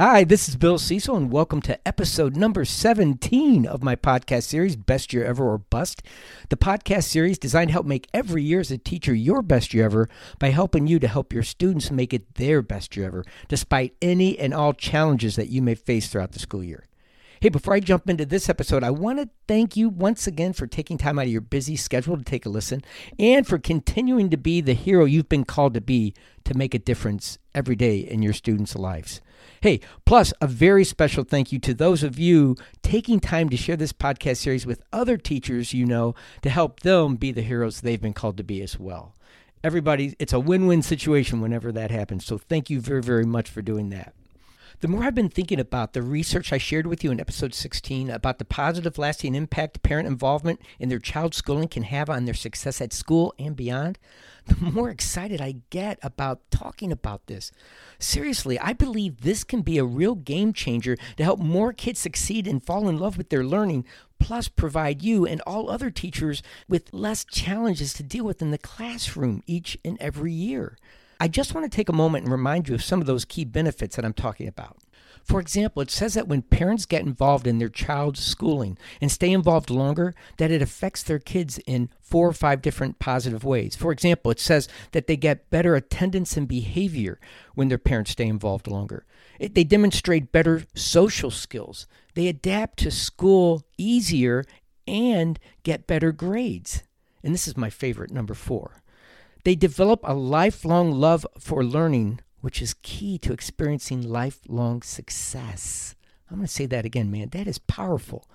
Hi, this is Bill Cecil, and welcome to episode number 17 of my podcast series, Best Year Ever or Bust. The podcast series designed to help make every year as a teacher your best year ever by helping you to help your students make it their best year ever, despite any and all challenges that you may face throughout the school year. Hey, before I jump into this episode, I want to thank you once again for taking time out of your busy schedule to take a listen and for continuing to be the hero you've been called to be to make a difference every day in your students' lives. Hey, plus a very special thank you to those of you taking time to share this podcast series with other teachers you know to help them be the heroes they've been called to be as well. Everybody, it's a win win situation whenever that happens. So thank you very, very much for doing that. The more I've been thinking about the research I shared with you in episode 16 about the positive, lasting impact parent involvement in their child's schooling can have on their success at school and beyond, the more excited I get about talking about this. Seriously, I believe this can be a real game changer to help more kids succeed and fall in love with their learning, plus provide you and all other teachers with less challenges to deal with in the classroom each and every year. I just want to take a moment and remind you of some of those key benefits that I'm talking about. For example, it says that when parents get involved in their child's schooling and stay involved longer, that it affects their kids in four or five different positive ways. For example, it says that they get better attendance and behavior when their parents stay involved longer. It, they demonstrate better social skills. They adapt to school easier and get better grades. And this is my favorite, number four. They develop a lifelong love for learning, which is key to experiencing lifelong success. I'm going to say that again, man. That is powerful.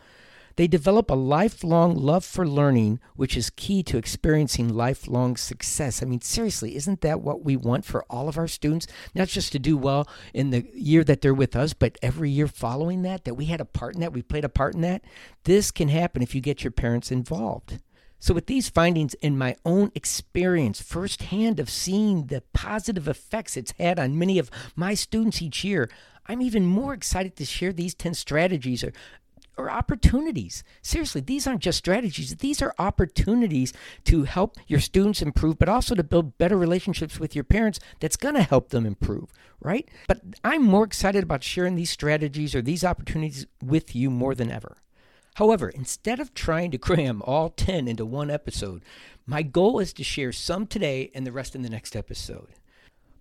They develop a lifelong love for learning, which is key to experiencing lifelong success. I mean, seriously, isn't that what we want for all of our students? Not just to do well in the year that they're with us, but every year following that, that we had a part in that, we played a part in that. This can happen if you get your parents involved. So, with these findings in my own experience firsthand of seeing the positive effects it's had on many of my students each year, I'm even more excited to share these 10 strategies or, or opportunities. Seriously, these aren't just strategies, these are opportunities to help your students improve, but also to build better relationships with your parents that's going to help them improve, right? But I'm more excited about sharing these strategies or these opportunities with you more than ever. However, instead of trying to cram all 10 into one episode, my goal is to share some today and the rest in the next episode.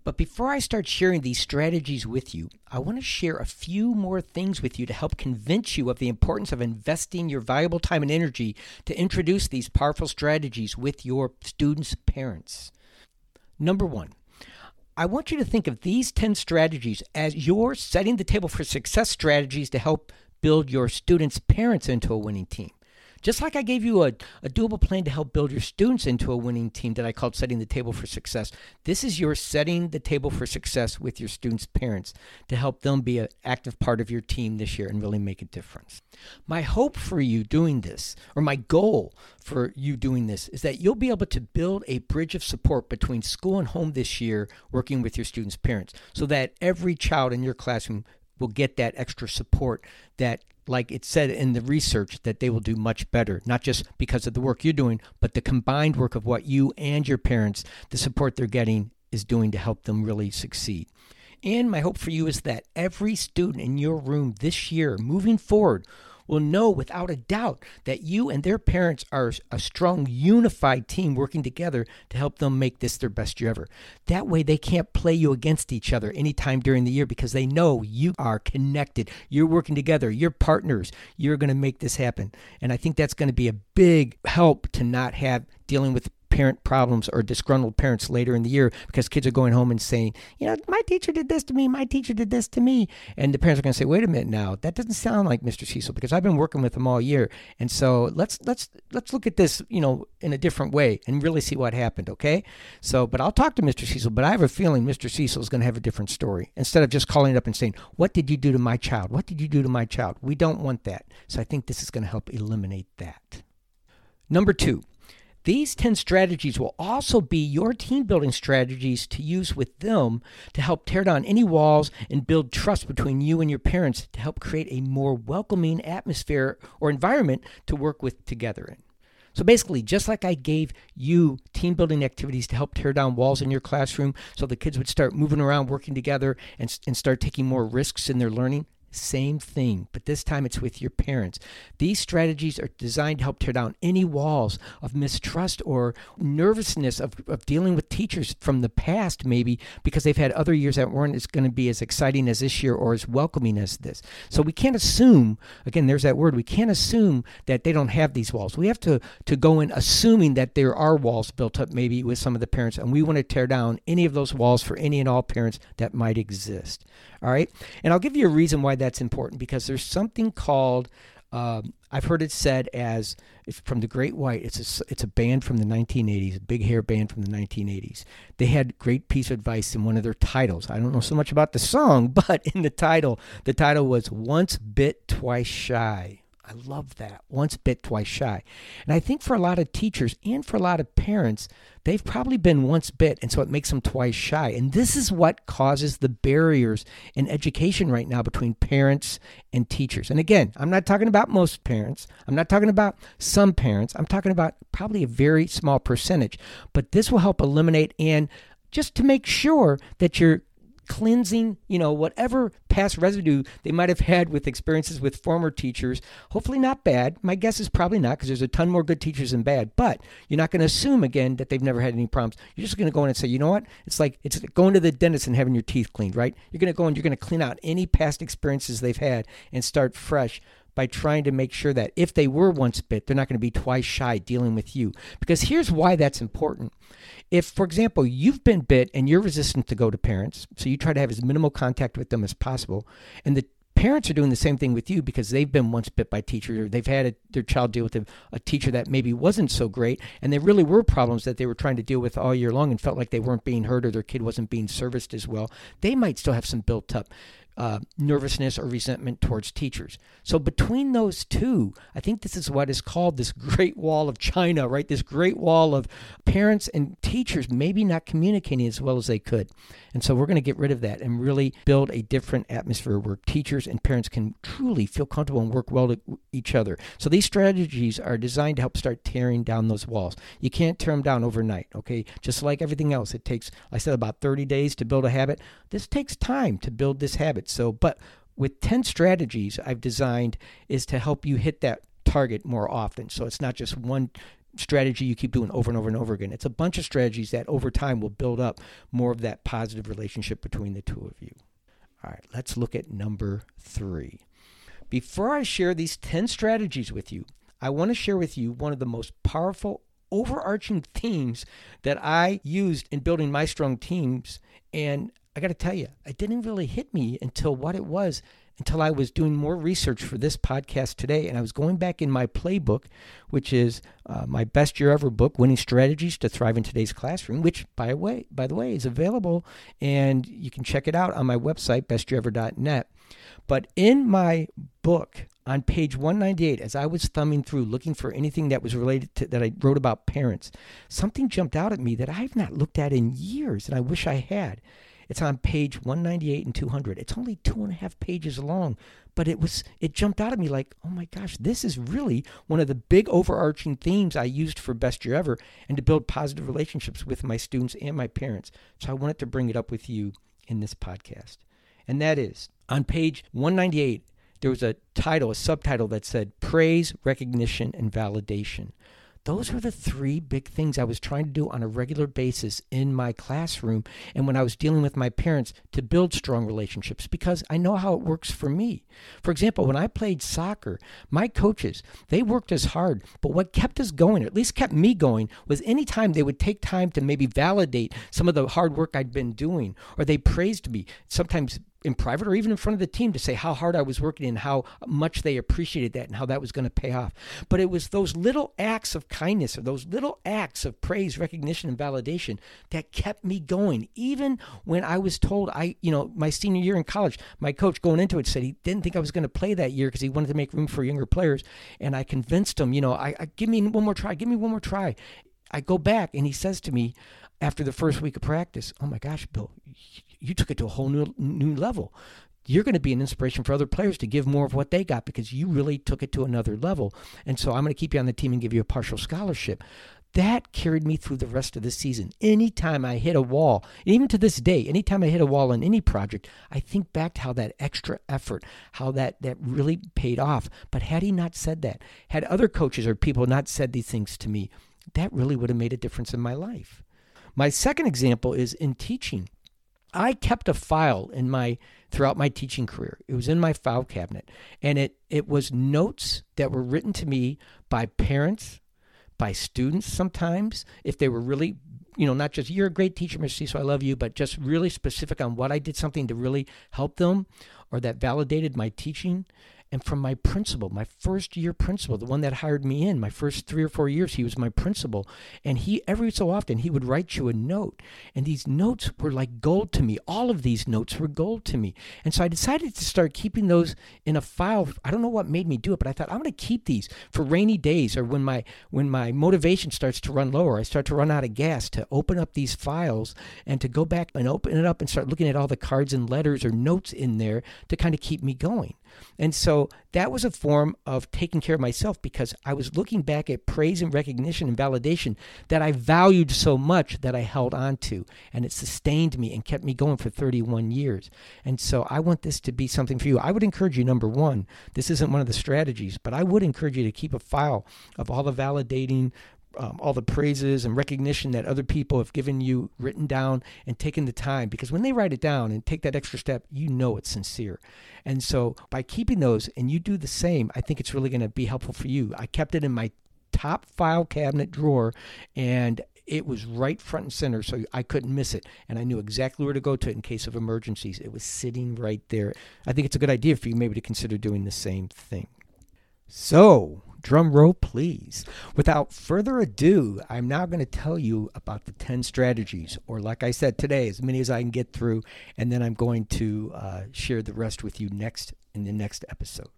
But before I start sharing these strategies with you, I want to share a few more things with you to help convince you of the importance of investing your valuable time and energy to introduce these powerful strategies with your students' parents. Number one, I want you to think of these 10 strategies as your setting the table for success strategies to help build your students' parents into a winning team. Just like I gave you a, a doable plan to help build your students into a winning team that I called Setting the Table for Success, this is your setting the table for success with your students' parents to help them be an active part of your team this year and really make a difference. My hope for you doing this, or my goal for you doing this, is that you'll be able to build a bridge of support between school and home this year working with your students' parents so that every child in your classroom will get that extra support that like it said in the research that they will do much better. Not just because of the work you're doing but the combined work of what you and your parents the support they're getting is doing to help them really succeed. And my hope for you is that every student in your room this year moving forward will know without a doubt that you and their parents are a strong, unified team working together to help them make this their best year ever. That way, they can't play you against each other anytime during the year because they know you are connected. You're working together, you're partners, you're going to make this happen. And I think that's going to be a big help to not have dealing with parent problems or disgruntled parents later in the year because kids are going home and saying, you know, my teacher did this to me, my teacher did this to me. And the parents are going to say, wait a minute now, that doesn't sound like Mr. Cecil because I've been working with him all year. And so let's let's let's look at this, you know, in a different way and really see what happened, okay? So, but I'll talk to Mr. Cecil, but I have a feeling Mr. Cecil is going to have a different story instead of just calling up and saying, "What did you do to my child? What did you do to my child?" We don't want that. So I think this is going to help eliminate that. Number 2, these 10 strategies will also be your team building strategies to use with them to help tear down any walls and build trust between you and your parents to help create a more welcoming atmosphere or environment to work with together in. So basically, just like I gave you team building activities to help tear down walls in your classroom so the kids would start moving around, working together, and, and start taking more risks in their learning, same thing, but this time it's with your parents. These strategies are designed to help tear down any walls of mistrust or nervousness of, of dealing with teachers from the past, maybe because they've had other years that weren't as going to be as exciting as this year or as welcoming as this. So we can't assume, again, there's that word, we can't assume that they don't have these walls. We have to, to go in assuming that there are walls built up maybe with some of the parents, and we want to tear down any of those walls for any and all parents that might exist. All right. And I'll give you a reason why that's important because there's something called, um, I've heard it said as from the Great White. It's a, it's a band from the 1980s, a big hair band from the 1980s. They had great piece of advice in one of their titles. I don't know so much about the song, but in the title, the title was Once Bit, Twice Shy. I love that. Once bit, twice shy. And I think for a lot of teachers and for a lot of parents, they've probably been once bit, and so it makes them twice shy. And this is what causes the barriers in education right now between parents and teachers. And again, I'm not talking about most parents, I'm not talking about some parents, I'm talking about probably a very small percentage. But this will help eliminate and just to make sure that you're cleansing, you know, whatever past residue they might have had with experiences with former teachers. Hopefully, not bad. My guess is probably not because there's a ton more good teachers than bad. But you're not going to assume again that they've never had any problems. You're just going to go in and say, you know what? It's like it's going to the dentist and having your teeth cleaned, right? You're going to go and you're going to clean out any past experiences they've had and start fresh by trying to make sure that if they were once bit, they're not going to be twice shy dealing with you. Because here's why that's important. If, for example, you've been bit and you're resistant to go to parents, so you try to have as minimal contact with them as possible, and the parents are doing the same thing with you because they've been once bit by teachers or they've had a, their child deal with a, a, teacher that maybe wasn't so great and there really were problems that they were trying to deal with all year long and felt like they weren't being heard or their kid wasn't being serviced as well they might still have some built up uh, nervousness or resentment towards teachers. So, between those two, I think this is what is called this Great Wall of China, right? This Great Wall of parents and teachers maybe not communicating as well as they could. And so, we're going to get rid of that and really build a different atmosphere where teachers and parents can truly feel comfortable and work well to each other. So, these strategies are designed to help start tearing down those walls. You can't tear them down overnight, okay? Just like everything else, it takes, I said, about 30 days to build a habit. This takes time to build this habit. So, but with 10 strategies I've designed is to help you hit that target more often. So it's not just one strategy you keep doing over and over and over again. It's a bunch of strategies that over time will build up more of that positive relationship between the two of you. All right, let's look at number three. Before I share these 10 strategies with you, I want to share with you one of the most powerful overarching themes that I used in building my strong teams. And I got to tell you, it didn't really hit me until what it was until I was doing more research for this podcast today. And I was going back in my playbook, which is uh, my best year ever book, Winning Strategies to Thrive in Today's Classroom, which, by the way, by the way, is available and you can check it out on my website, bestyearever.net. But in my book, on page 198, as I was thumbing through looking for anything that was related to that I wrote about parents, something jumped out at me that I've not looked at in years, and I wish I had. It's on page 198 and 200. It's only two and a half pages long, but it was it jumped out at me like, oh my gosh, this is really one of the big overarching themes I used for Best Year Ever and to build positive relationships with my students and my parents. So I wanted to bring it up with you in this podcast. And that is on page 198, there was a title, a subtitle that said Praise, Recognition, and Validation. Those were the three big things I was trying to do on a regular basis in my classroom and when I was dealing with my parents to build strong relationships because I know how it works for me. For example, when I played soccer, my coaches, they worked as hard, but what kept us going, or at least kept me going, was anytime they would take time to maybe validate some of the hard work I'd been doing or they praised me. Sometimes in private or even in front of the team to say how hard I was working and how much they appreciated that and how that was going to pay off. But it was those little acts of kindness or those little acts of praise, recognition, and validation that kept me going. Even when I was told I, you know, my senior year in college, my coach going into it said he didn't think I was going to play that year because he wanted to make room for younger players. And I convinced him, you know, I, I give me one more try, give me one more try. I go back and he says to me after the first week of practice, "Oh my gosh, Bill, you took it to a whole new new level. you're going to be an inspiration for other players to give more of what they got because you really took it to another level. And so I'm going to keep you on the team and give you a partial scholarship. That carried me through the rest of the season. Anytime I hit a wall, even to this day, anytime I hit a wall in any project, I think back to how that extra effort, how that, that really paid off. But had he not said that, had other coaches or people not said these things to me, that really would have made a difference in my life. My second example is in teaching. I kept a file in my throughout my teaching career. It was in my file cabinet, and it it was notes that were written to me by parents, by students sometimes if they were really you know not just you're a great teacher Mr. so I love you but just really specific on what I did something to really help them or that validated my teaching and from my principal, my first year principal, the one that hired me in, my first three or four years, he was my principal. And he, every so often, he would write you a note. And these notes were like gold to me. All of these notes were gold to me. And so I decided to start keeping those in a file. I don't know what made me do it, but I thought I'm going to keep these for rainy days or when my, when my motivation starts to run lower, I start to run out of gas to open up these files and to go back and open it up and start looking at all the cards and letters or notes in there to kind of keep me going. And so that was a form of taking care of myself because I was looking back at praise and recognition and validation that I valued so much that I held on to. And it sustained me and kept me going for 31 years. And so I want this to be something for you. I would encourage you, number one, this isn't one of the strategies, but I would encourage you to keep a file of all the validating um, all the praises and recognition that other people have given you written down and taken the time. Because when they write it down and take that extra step you know it's sincere. And so by keeping those and you do the same i think it's really going to be helpful for you. I kept it in my top file cabinet drawer and it was right front and center so i couldn't miss it. And i knew exactly where to go to in case of emergencies. It was sitting right there. I think it's a good idea for you maybe to consider doing the same thing. So Drum roll, please. Without further ado, I'm now going to tell you about the 10 strategies, or like I said today, as many as I can get through, and then I'm going to uh, share the rest with you next in the next episode.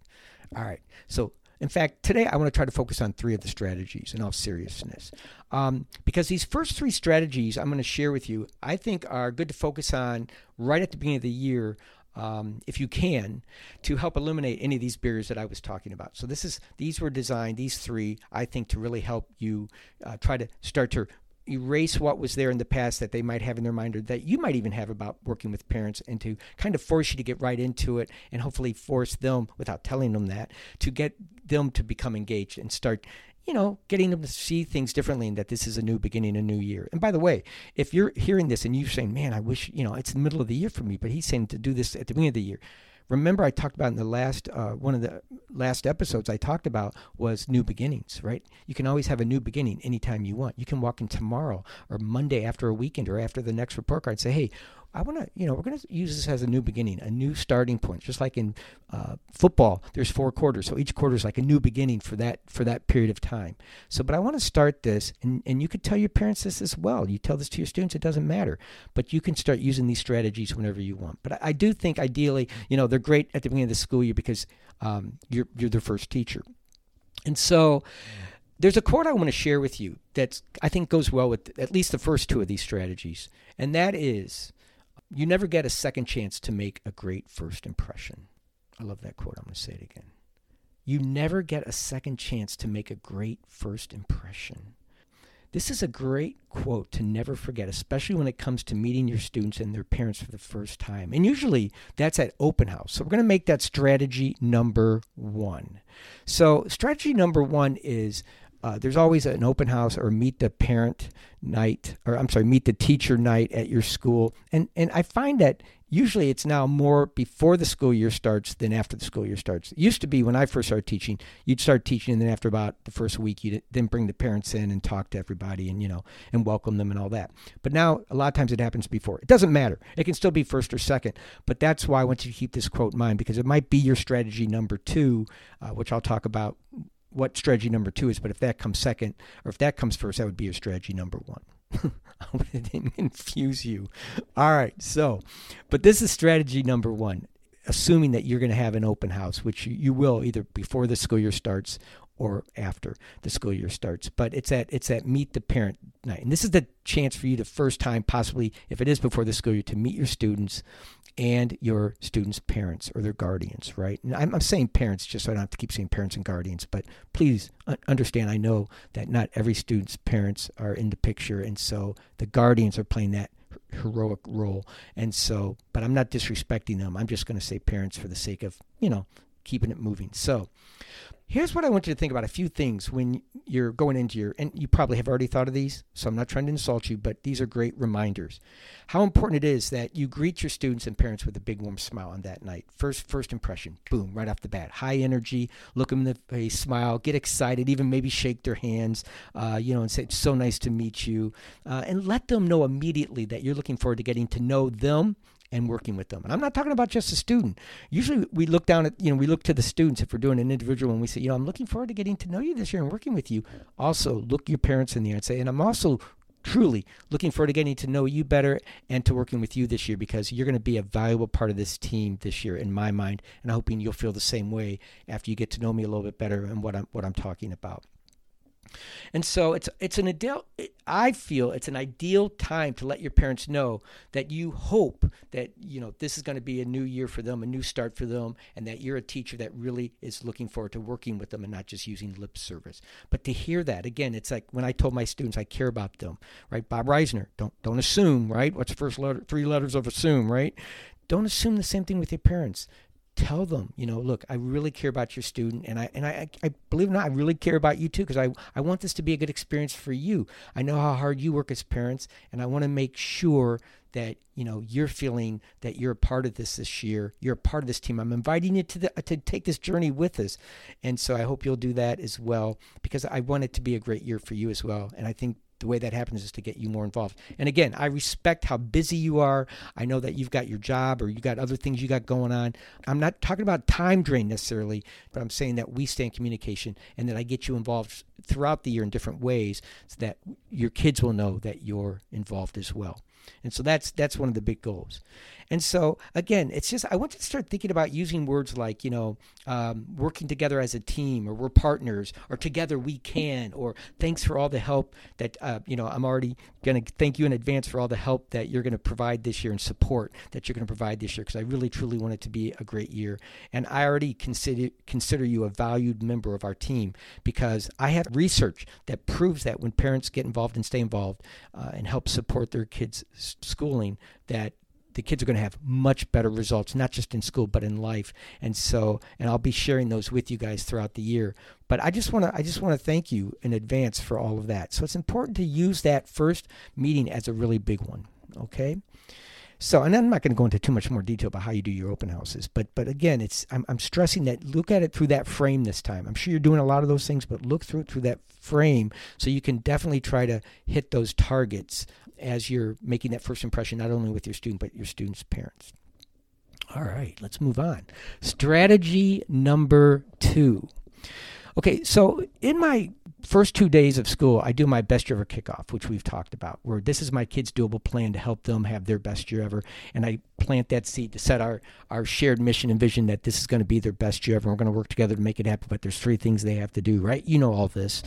All right. So, in fact, today I want to try to focus on three of the strategies in all seriousness. Um, because these first three strategies I'm going to share with you, I think are good to focus on right at the beginning of the year um, if you can, to help eliminate any of these barriers that I was talking about. So this is these were designed, these three, I think, to really help you uh, try to start to erase what was there in the past that they might have in their mind or that you might even have about working with parents and to kind of force you to get right into it and hopefully force them without telling them that to get them to become engaged and start you know, getting them to see things differently and that this is a new beginning, a new year. And by the way, if you're hearing this and you're saying, man, I wish, you know, it's the middle of the year for me, but he's saying to do this at the beginning of the year. Remember, I talked about in the last uh, one of the last episodes I talked about was new beginnings, right? You can always have a new beginning anytime you want. You can walk in tomorrow or Monday after a weekend or after the next report card and say, hey, I want to, you know, we're going to use this as a new beginning, a new starting point. Just like in uh, football, there's four quarters, so each quarter is like a new beginning for that for that period of time. So, but I want to start this, and and you could tell your parents this as well. You tell this to your students; it doesn't matter, but you can start using these strategies whenever you want. But I, I do think ideally, you know, they're great at the beginning of the school year because um, you're you're their first teacher, and so there's a quote I want to share with you that I think goes well with at least the first two of these strategies, and that is you never get a second chance to make a great first impression. I love that quote. I'm going to say it again. You never get a second chance to make a great first impression. This is a great quote to never forget, especially when it comes to meeting your students and their parents for the first time. And usually that's at open house. So we're going to make that strategy number one. So, strategy number one is uh, there's always an open house or meet the parent night, or I'm sorry, meet the teacher night at your school. And and I find that usually it's now more before the school year starts than after the school year starts. It used to be when I first started teaching, you'd start teaching, and then after about the first week, you'd then bring the parents in and talk to everybody, and you know, and welcome them and all that. But now a lot of times it happens before. It doesn't matter. It can still be first or second. But that's why I want you to keep this quote in mind because it might be your strategy number two, uh, which I'll talk about what strategy number two is, but if that comes second or if that comes first, that would be your strategy number one. I hope it didn't confuse you. All right, so, but this is strategy number one, assuming that you're going to have an open house, which you, will either before the school year starts or after the school year starts. But it's at it's at meet the parent night, and this is the chance for you to first time, possibly if it is before the school year, to meet your students and your students' parents or their guardians, right? And I'm, I'm, saying parents just so I don't have to keep saying parents and guardians, but please understand I know that not every student's parents are in the picture, and so the guardians are playing that heroic role. And so, but I'm not disrespecting them. I'm just going to say parents for the sake of, you know, keeping it moving. So, Here's what I want you to think about a few things when you're going into your, and you probably have already thought of these, so I'm not trying to insult you, but these are great reminders. How important it is that you greet your students and parents with a big warm smile on that night. First, first impression, boom, right off the bat. High energy, look them in the face, smile, get excited, even maybe shake their hands, uh, you know, and say, it's so nice to meet you. Uh, and let them know immediately that you're looking forward to getting to know them and working with them. And I'm not talking about just a student. Usually we look down at, you know, we look to the students if we're doing an individual and we say, you know, I'm looking forward to getting to know you this year and working with you. Also, look your parents in the eye and say, and I'm also truly looking forward to getting to know you better and to working with you this year because you're going to be a valuable part of this team this year in my mind and I'm hoping you'll feel the same way after you get to know me a little bit better and what I'm what I'm talking about. And so it's it's an ideal I feel it's an ideal time to let your parents know that you hope that you know this is going to be a new year for them, a new start for them, and that you're a teacher that really is looking forward to working with them and not just using lip service. But to hear that again, it's like when I told my students I care about them, right? Bob Reisner, don't don't assume, right? What's the first letter? Three letters of assume, right? Don't assume the same thing with your parents tell them, you know, look, I really care about your student, and I and I, I believe it or not, I really care about you too, because I I want this to be a good experience for you. I know how hard you work as parents, and I want to make sure that you know you're feeling that you're a part of this this year. You're a part of this team. I'm inviting you to the, to take this journey with us, and so I hope you'll do that as well, because I want it to be a great year for you as well. And I think the way that happens is to get you more involved. And again, I respect how busy you are. I know that you've got your job or you got other things you got going on. I'm not talking about time drain necessarily, but I'm saying that we stay in communication and that I get you involved throughout the year in different ways so that your kids will know that you're involved as well. And so that's that's one of the big goals. And so again, it's just I want you to start thinking about using words like you know um, working together as a team, or we're partners, or together we can, or thanks for all the help that uh, you know I'm already going to thank you in advance for all the help that you're going to provide this year and support that you're going to provide this year because I really truly want it to be a great year. And I already consider consider you a valued member of our team because I have research that proves that when parents get involved and stay involved uh, and help support their kids' schooling, that the kids are going to have much better results, not just in school but in life. And so, and I'll be sharing those with you guys throughout the year. But I just want to, I just want to thank you in advance for all of that. So it's important to use that first meeting as a really big one. Okay. So, and I'm not going to go into too much more detail about how you do your open houses, but but again, it's I'm, I'm stressing that look at it through that frame this time. I'm sure you're doing a lot of those things, but look through it through that frame so you can definitely try to hit those targets as you're making that first impression, not only with your student, but your student's parents. All right, let's move on. Strategy number two. Okay, so in my first two days of school, I do my best year ever kickoff, which we've talked about, where this is my kids' doable plan to help them have their best year ever. And I plant that seed to set our, our shared mission and vision that this is going to be their best year ever. We're going to work together to make it happen. But there's three things they have to do, right? You know all this.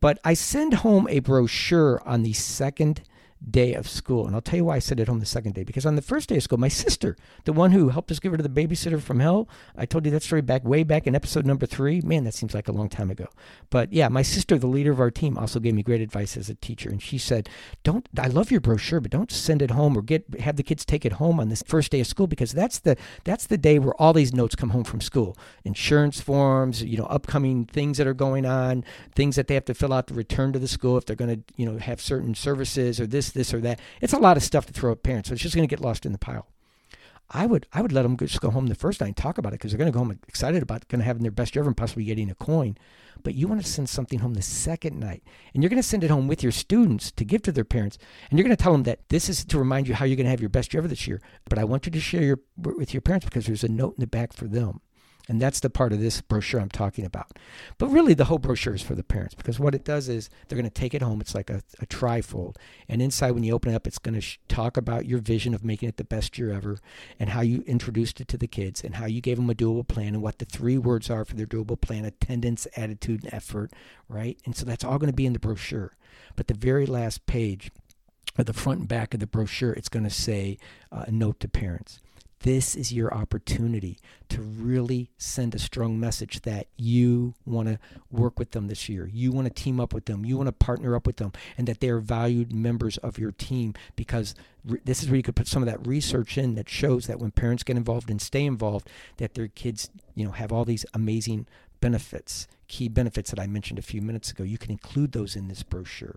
But I send home a brochure on the second day of school. And I'll tell you why I sent it home the second day. Because on the first day of school, my sister, the one who helped us get rid of the babysitter from hell, I told you that story back way back in episode number three. Man, that seems like a long time ago. But yeah, my sister, the leader of our team, also gave me great advice as a teacher. And she said, Don't I love your brochure, but don't send it home or get have the kids take it home on this first day of school because that's the that's the day where all these notes come home from school. Insurance forms, you know, upcoming things that are going on, things that they have to fill out to return to the school if they're going to, you know, have certain services or this this, or that. It's a lot of stuff to throw at parents, so it's just going to get lost in the pile. I would I would let them just go home the first night and talk about it because they're going to go home excited about going to having their best year ever and possibly getting a coin. But you want to send something home the second night, and you're going to send it home with your students to give to their parents, and you're going to tell them that this is to remind you how you're going to have your best year ever this year. But I want you to share your with your parents because there's a note in the back for them. And that's the part of this brochure I'm talking about. But really, the whole brochure is for the parents because what it does is they're going to take it home. It's like a, a trifold. And inside, when you open it up, it's going to sh- talk about your vision of making it the best year ever and how you introduced it to the kids and how you gave them a doable plan and what the three words are for their doable plan attendance, attitude, and effort, right? And so that's all going to be in the brochure. But the very last page, or the front and back of the brochure, it's going to say uh, a note to parents this is your opportunity to really send a strong message that you want to work with them this year. You want to team up with them. You want to partner up with them, and that they're valued members of your team because re- this is where you could put some of that research in that shows that when parents get involved and stay involved, that their kids, you know, have all these amazing benefits, key benefits that I mentioned a few minutes ago. You can include those in this brochure.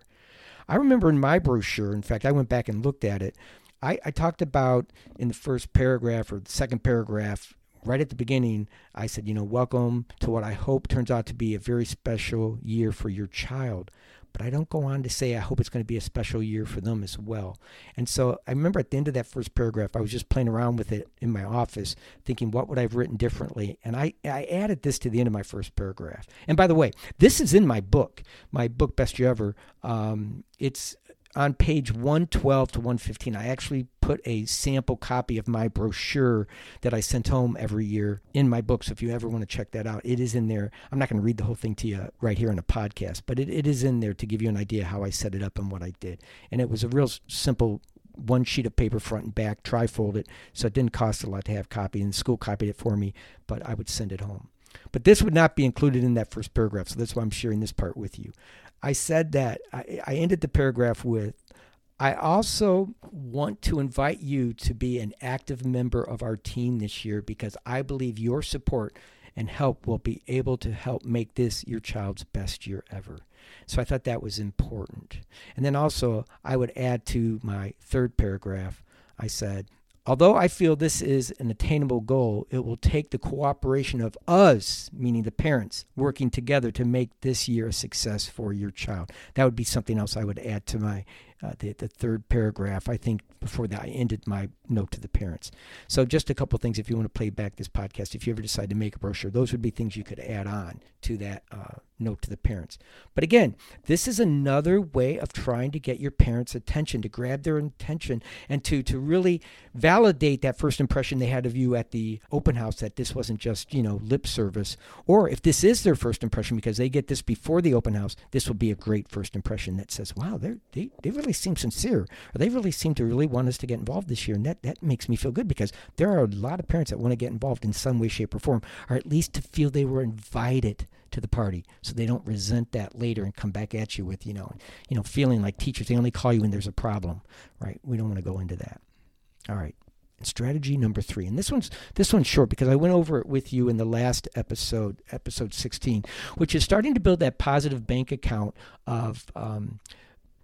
I remember in my brochure, in fact, I went back and looked at it I, I talked about in the first paragraph or the second paragraph right at the beginning, I said, you know, welcome to what I hope turns out to be a very special year for your child. But I don't go on to say I hope it's going to be a special year for them as well. And so I remember at the end of that first paragraph, I was just playing around with it in my office, thinking, what would I have written differently? And I, I added this to the end of my first paragraph. And by the way, this is in my book, my book, Best Year Ever. Um, it's on page 112 to 115, I actually put a sample copy of my brochure that I sent home every year in my book. So if you ever want to check that out, it is in there. I'm not going to read the whole thing to you right here in a podcast, but it, it is in there to give you an idea how I set it up and what I did. And it was a real simple one sheet of paper front and back, tri-fold it, so it didn't cost a lot to have copy. And the school copied it for me, but I would send it home. But this would not be included in that first paragraph, so that's why I'm sharing this part with you. I said that I, I ended the paragraph with I also want to invite you to be an active member of our team this year because I believe your support and help will be able to help make this your child's best year ever. So I thought that was important. And then also, I would add to my third paragraph, I said, Although I feel this is an attainable goal, it will take the cooperation of us, meaning the parents, working together to make this year a success for your child. That would be something else I would add to my uh, the, the third paragraph, I think, before that I ended my note to the parents. So, just a couple things if you want to play back this podcast, if you ever decide to make a brochure, those would be things you could add on to that uh, note to the parents. But again, this is another way of trying to get your parents' attention, to grab their attention, and to, to really validate that first impression they had of you at the open house that this wasn't just, you know, lip service. Or if this is their first impression because they get this before the open house, this will be a great first impression that says, wow, they they really seem sincere, or they really seem to really want us to get involved this year. And that, that makes me feel good because there are a lot of parents that want to get involved in some way, shape, or form, or at least to feel they were invited to the party so they don't resent that later and come back at you with, you know, you know, feeling like teachers, they only call you when there's a problem, right? We don't want to go into that. All right. strategy number three, and this one's this one's short because I went over it with you in the last episode, episode 16, which is starting to build that positive bank account of um,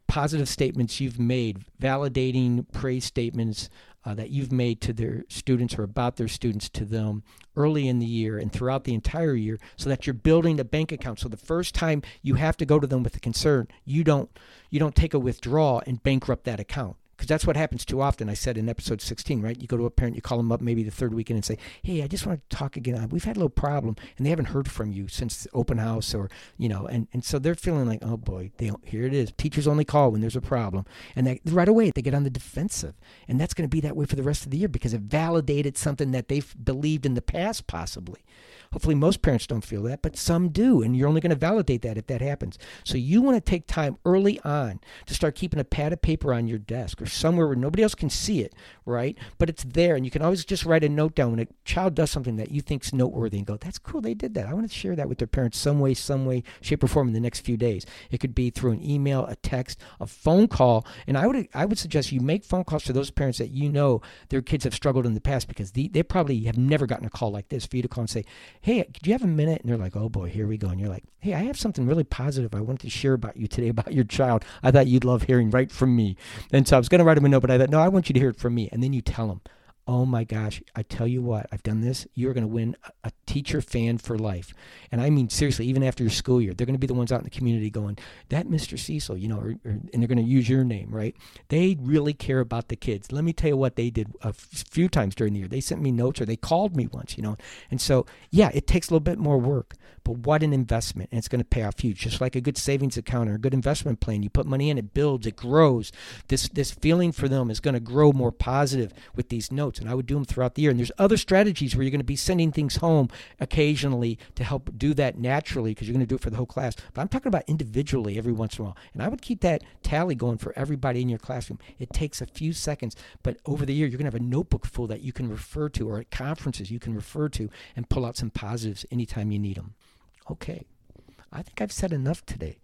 positive statements you've made, validating praise statements uh, that you've made to their students or about their students to them early in the year and throughout the entire year so that you're building a bank account. So the first time you have to go to them with a concern you don't you don't take a withdrawal and bankrupt that account because that's what happens too often. I said in episode 16, right? You go to a parent, you call them up maybe the third weekend and say, "Hey, I just want to talk again. Uh, we've had a little problem, and they haven't heard from you since open house, or you know, and and so they're feeling like, oh boy, they here it is. Teachers only call when there's a problem, and they, right away they get on the defensive, and that's going to be that way for the rest of the year because it validated something that they've believed in the past, possibly. Hopefully, most parents don't feel that, but some do, and you're only going to validate that if that happens. So, you want to take time early on to start keeping a pad of paper on your desk or somewhere where nobody else can see it, right? But it's there, and you can always just write a note down when a child does something that you think's noteworthy and go, "That's cool, they did that." I want to share that with their parents some way, some way, shape, or form in the next few days. It could be through an email, a text, a phone call, and I would I would suggest you make phone calls to those parents that you know their kids have struggled in the past because they, they probably have never gotten a call like this for you to call and say, hey, do you have a minute? And they're like, oh boy, here we go. And you're like, hey, I have something really positive I wanted to share about you today about your child. I thought you'd love hearing right from me. And so I was going to write him a note, but I thought, no, I want you to hear it from me. And then you tell them, oh my gosh, I tell you what, I've done this. You're going to win a teacher fan for life. And I mean, seriously, even after your school year, they're going to be the ones out in the community going, that Mr. Cecil, you know, or, or, and they're going to use your name, right? They really care about the kids. Let me tell you what they did a few times during the year. They sent me notes or they called me once, you know. And so, yeah, it takes a little bit more work. But what an investment. And it's going to pay off huge. Just like a good savings account or a good investment plan. You put money in, it builds, it grows. This this feeling for them is going to grow more positive with these notes. And I would do them throughout the year. And there's other strategies where you're going to be sending things home occasionally to help do that naturally because you're going to do it for the whole class. But I'm talking about individually every once in a while. And I would keep that tally going for everybody in your classroom. It takes a few seconds, but over the year, you're going to have a notebook full that you can refer to or at conferences you can refer to and pull out some positives anytime you need them. Okay. I think I've said enough today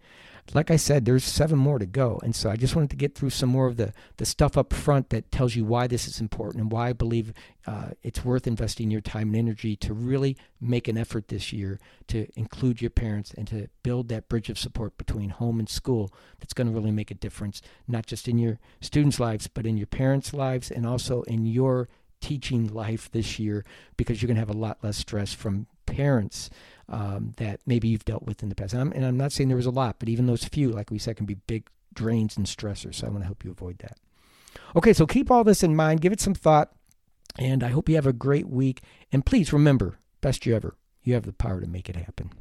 like I said, there's seven more to go. And so I just wanted to get through some more of the, the stuff up front that tells you why this is important and why I believe uh, it's worth investing your time and energy to really make an effort this year to include your parents and to build that bridge of support between home and school that's going to really make a difference, not just in your students' lives, but in your parents' lives and also in your teaching life this year because you're going to have a lot less stress from parents um, that maybe you've dealt with in the past. And I'm, and I'm not saying there was a lot, but even those few, like we said, can be big drains and stressors. So I want to help you avoid that. Okay, so keep all this in mind, give it some thought, and I hope you have a great week. And please remember, best year ever, you have the power to make it happen.